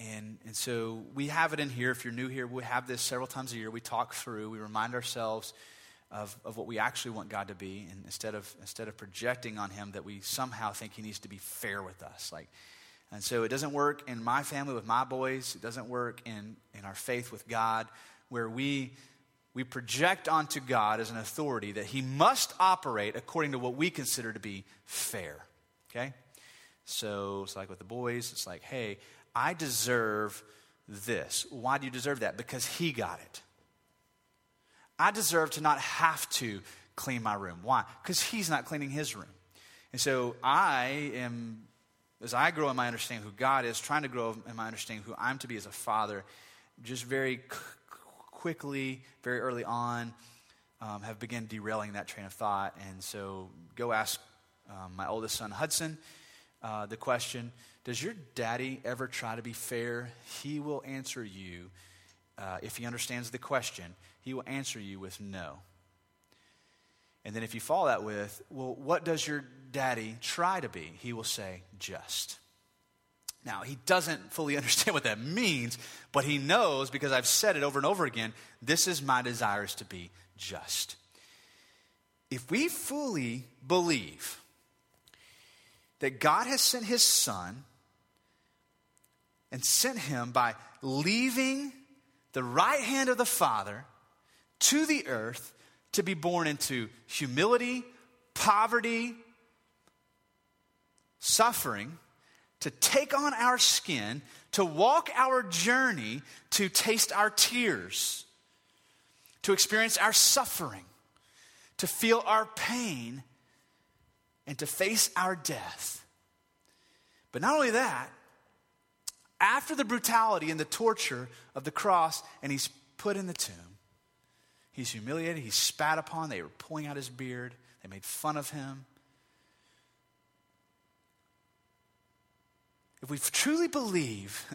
And, and so we have it in here. If you're new here, we have this several times a year. We talk through, we remind ourselves of, of what we actually want God to be, and instead of, instead of projecting on Him that we somehow think He needs to be fair with us. Like, and so it doesn't work in my family with my boys, it doesn't work in, in our faith with God, where we, we project onto God as an authority that He must operate according to what we consider to be fair. Okay? So it's like with the boys, it's like, hey, I deserve this. Why do you deserve that? Because He got it. I deserve to not have to clean my room. Why? Because he's not cleaning his room. And so I am, as I grow in my understanding who God is, trying to grow in my understanding who I'm to be as a father, just very quickly, very early on, um, have begun derailing that train of thought. And so go ask um, my oldest son, Hudson, uh, the question Does your daddy ever try to be fair? He will answer you uh, if he understands the question he will answer you with no. And then if you follow that with, well, what does your daddy try to be? He will say, just. Now, he doesn't fully understand what that means, but he knows because I've said it over and over again this is my desire is to be just. If we fully believe that God has sent his son and sent him by leaving the right hand of the Father to the earth to be born into humility, poverty, suffering, to take on our skin, to walk our journey, to taste our tears, to experience our suffering, to feel our pain, and to face our death. But not only that, after the brutality and the torture of the cross, and he's put in the tomb, he's humiliated, he's spat upon, they were pulling out his beard, they made fun of him. If we truly believe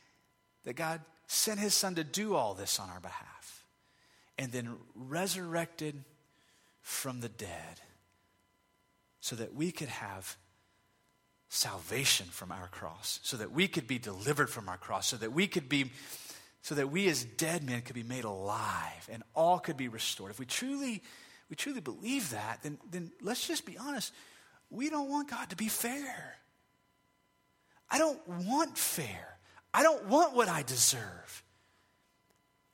that God sent his son to do all this on our behalf and then resurrected from the dead so that we could have salvation from our cross, so that we could be delivered from our cross, so that we could be so that we as dead men could be made alive and all could be restored. If we truly we truly believe that, then then let's just be honest. We don't want God to be fair. I don't want fair. I don't want what I deserve.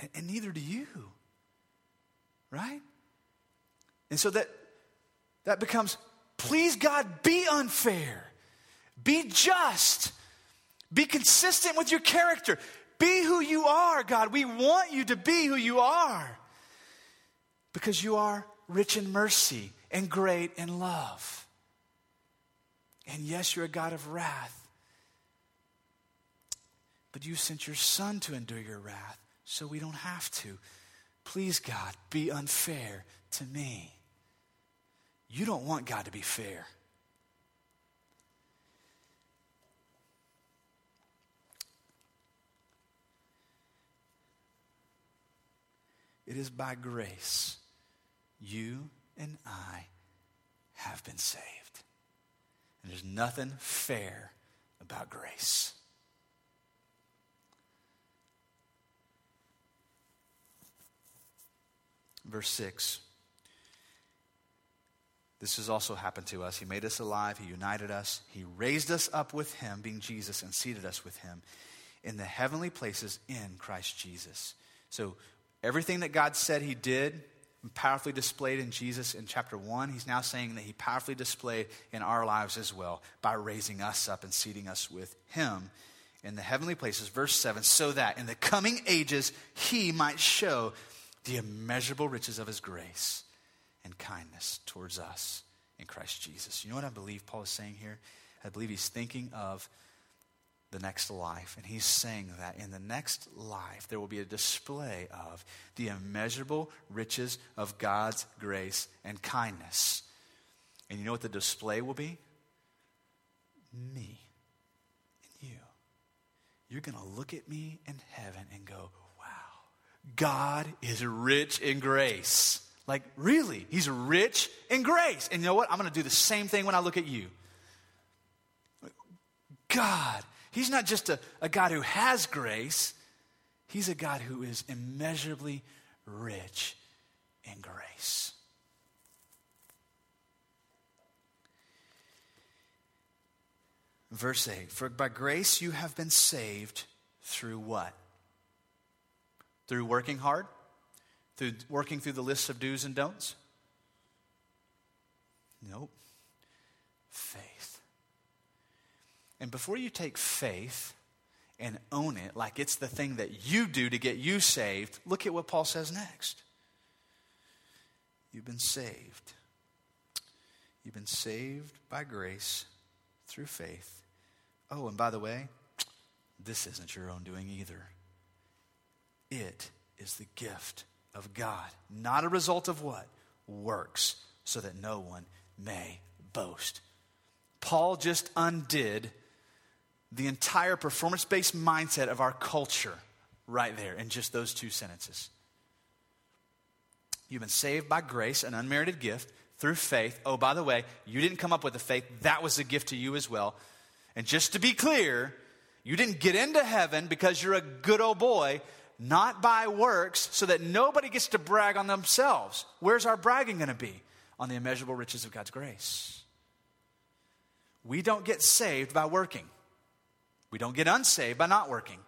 And, and neither do you. Right? And so that that becomes please God be unfair. Be just. Be consistent with your character. Be who you are, God. We want you to be who you are because you are rich in mercy and great in love. And yes, you're a God of wrath. But you sent your Son to endure your wrath so we don't have to. Please, God, be unfair to me. You don't want God to be fair. It is by grace you and I have been saved. And there's nothing fair about grace. Verse 6. This has also happened to us. He made us alive. He united us. He raised us up with Him, being Jesus, and seated us with Him in the heavenly places in Christ Jesus. So Everything that God said he did, powerfully displayed in Jesus in chapter 1, he's now saying that he powerfully displayed in our lives as well by raising us up and seating us with him in the heavenly places. Verse 7 so that in the coming ages he might show the immeasurable riches of his grace and kindness towards us in Christ Jesus. You know what I believe Paul is saying here? I believe he's thinking of the next life. And he's saying that in the next life, there will be a display of the immeasurable riches of God's grace and kindness. And you know what the display will be? Me and you. You're going to look at me in heaven and go, wow, God is rich in grace. Like, really, He's rich in grace. And you know what? I'm going to do the same thing when I look at you. God He's not just a, a God who has grace, He's a God who is immeasurably rich in grace. Verse 8 For by grace you have been saved through what? Through working hard? Through working through the lists of do's and don'ts? Nope. Faith. And before you take faith and own it like it's the thing that you do to get you saved, look at what Paul says next. You've been saved. You've been saved by grace through faith. Oh, and by the way, this isn't your own doing either. It is the gift of God, not a result of what? Works, so that no one may boast. Paul just undid the entire performance based mindset of our culture right there in just those two sentences. You've been saved by grace, an unmerited gift through faith. Oh, by the way, you didn't come up with the faith, that was a gift to you as well. And just to be clear, you didn't get into heaven because you're a good old boy, not by works, so that nobody gets to brag on themselves. Where's our bragging going to be? On the immeasurable riches of God's grace. We don't get saved by working. We don't get unsaved by not working.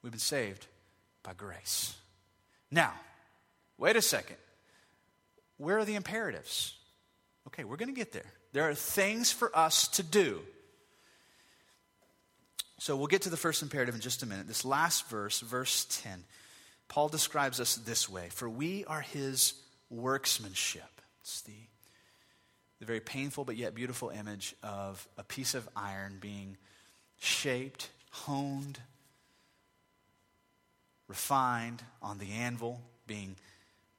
We've been saved by grace. Now, wait a second. Where are the imperatives? Okay, we're going to get there. There are things for us to do. So we'll get to the first imperative in just a minute. This last verse, verse 10, Paul describes us this way For we are his workmanship. It's the, the very painful but yet beautiful image of a piece of iron being shaped, honed, refined on the anvil, being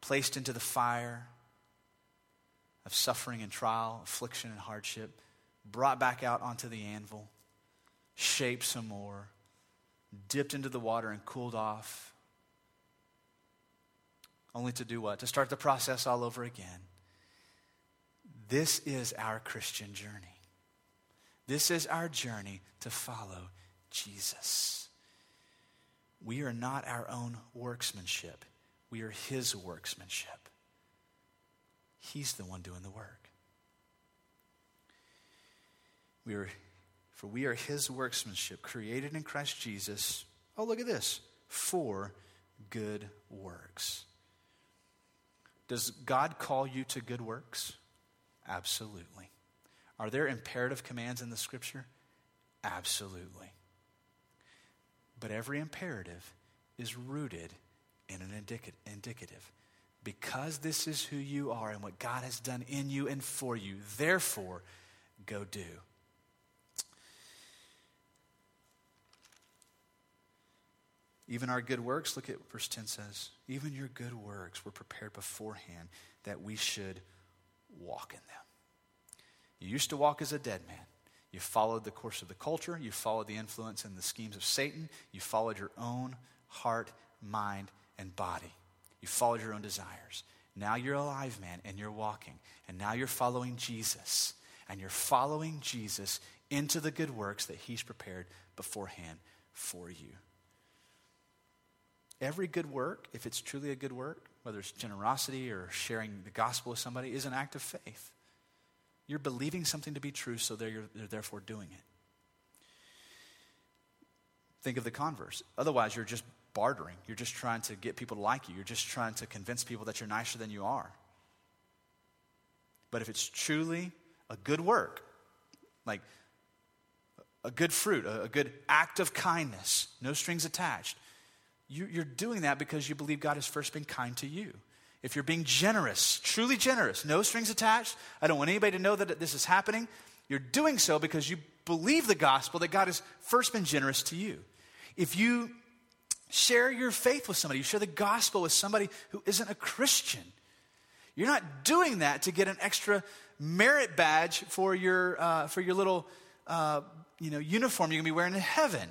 placed into the fire of suffering and trial, affliction and hardship, brought back out onto the anvil, shaped some more, dipped into the water and cooled off, only to do what? To start the process all over again. This is our Christian journey. This is our journey to follow Jesus. We are not our own workmanship, we are His workmanship. He's the one doing the work. We are, for we are His workmanship, created in Christ Jesus. Oh, look at this for good works. Does God call you to good works? Absolutely. Are there imperative commands in the scripture? Absolutely. But every imperative is rooted in an indicative. Because this is who you are and what God has done in you and for you, therefore, go do. Even our good works, look at verse 10 says. Even your good works were prepared beforehand that we should walk in them. You used to walk as a dead man. You followed the course of the culture. You followed the influence and the schemes of Satan. You followed your own heart, mind, and body. You followed your own desires. Now you're alive, man, and you're walking. And now you're following Jesus. And you're following Jesus into the good works that He's prepared beforehand for you. Every good work, if it's truly a good work, whether it's generosity or sharing the gospel with somebody, is an act of faith. You're believing something to be true, so they're, they're therefore doing it. Think of the converse. Otherwise, you're just bartering. You're just trying to get people to like you. You're just trying to convince people that you're nicer than you are. But if it's truly a good work, like a good fruit, a, good act of kindness, no strings attached, you, you're doing that because you believe God has first been kind to you if you're being generous, truly generous, no strings attached, I don't want anybody to know that this is happening. You're doing so because you believe the gospel that God has first been generous to you. If you share your faith with somebody, you share the gospel with somebody who isn't a Christian, you're not doing that to get an extra merit badge for your, uh, for your little uh, you know, uniform you're going to be wearing in heaven.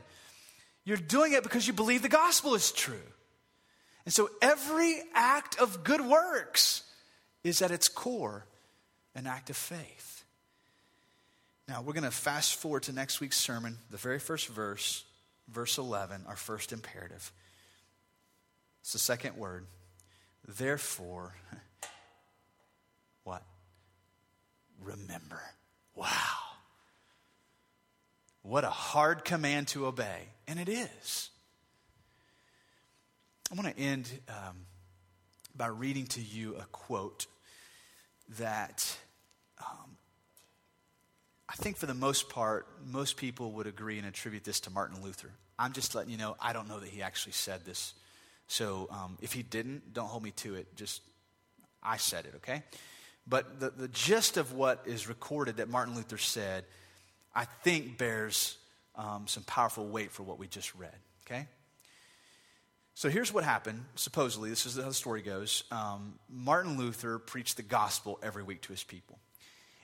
You're doing it because you believe the gospel is true. And so every act of good works is at its core an act of faith. Now, we're going to fast forward to next week's sermon, the very first verse, verse 11, our first imperative. It's the second word. Therefore, what? Remember. Wow. What a hard command to obey. And it is. I want to end um, by reading to you a quote that um, I think, for the most part, most people would agree and attribute this to Martin Luther. I'm just letting you know, I don't know that he actually said this. So um, if he didn't, don't hold me to it. Just, I said it, okay? But the, the gist of what is recorded that Martin Luther said, I think bears um, some powerful weight for what we just read, okay? So here's what happened, supposedly. This is how the story goes. Um, Martin Luther preached the gospel every week to his people.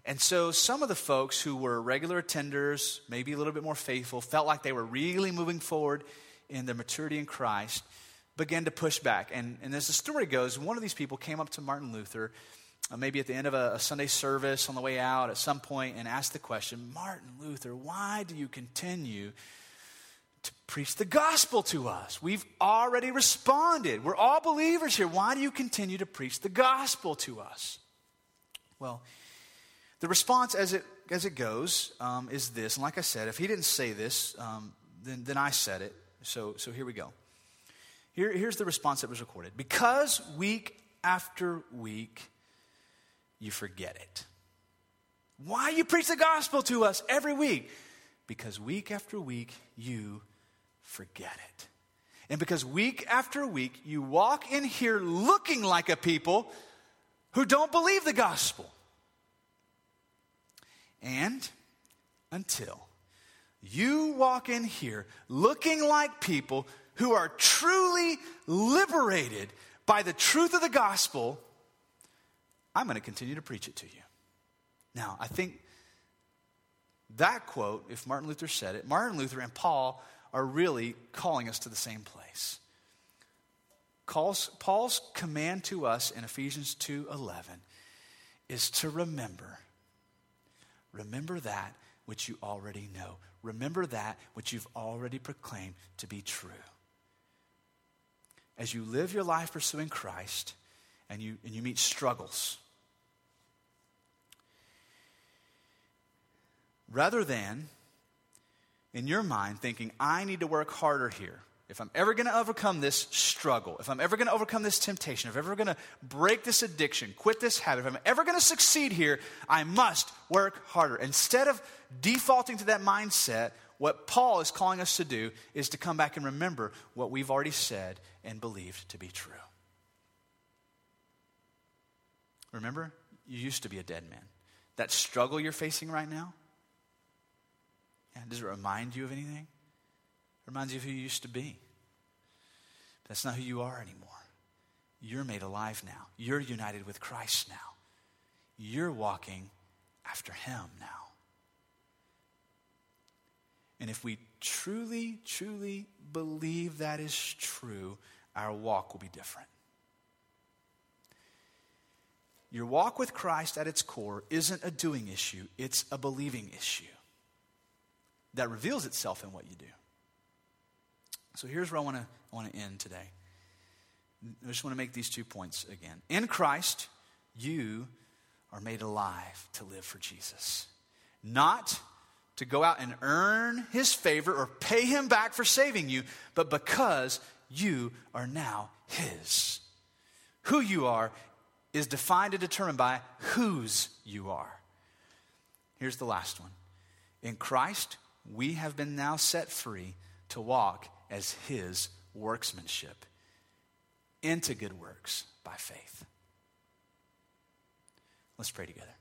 And so some of the folks who were regular attenders, maybe a little bit more faithful, felt like they were really moving forward in their maturity in Christ, began to push back. And, and as the story goes, one of these people came up to Martin Luther, maybe at the end of a, a Sunday service on the way out at some point, and ask the question Martin Luther, why do you continue to preach the gospel to us. We've already responded. We're all believers here. Why do you continue to preach the gospel to us? Well, The response as it, as it goes um, is this. And like I said, if he didn't say this, um, then, then I said it. So, so here we go. Here, here's the response that was recorded. Because week after week, you forget it. Why you preach the gospel to us every week? Because week after week, you forget it. And because week after week, you walk in here looking like a people who don't believe the gospel. And until you walk in here looking like people who are truly liberated by the truth of the gospel, I'm going to continue to preach it to you. Now, I think that quote, if Martin Luther said it, Martin Luther and Paul are really calling us to the same place. Paul's, command to us in Ephesians 2:11 is to remember. Remember that which you already know. Remember that which you've already proclaimed to be true. As you live your life pursuing Christ and you, and you meet struggles, rather than in your mind thinking, I need to work harder here. If I'm ever going to overcome this struggle, if I'm ever going to overcome this temptation, if I'm ever going to break this addiction, quit this habit, if I'm ever going to succeed here, I must work harder. Instead of defaulting to that mindset, what Paul is calling us to do is to come back and remember what we've already said and believed to be true. Remember, you used to be a dead man. That struggle you're facing right now, yeah, does it remind you of anything? It reminds you of who you used to be. But that's not who you are anymore. You're made alive now. You're united with Christ now. You're walking after Him now. And if we truly, truly believe that is true, our walk will be different. Your walk with Christ at its core isn't a doing issue, it's a believing issue that reveals itself in what you do. So here's where I want to, want to end today. I just want to make these two points again. In Christ, you are made alive to live for Jesus. Not to go out and earn his favor or pay him back for saving you, but because you are now his. Who you are is defined and determined by whose you are. Here's the last one. In Christ, we have been now set free to walk as his workmanship into good works by faith. Let's pray together.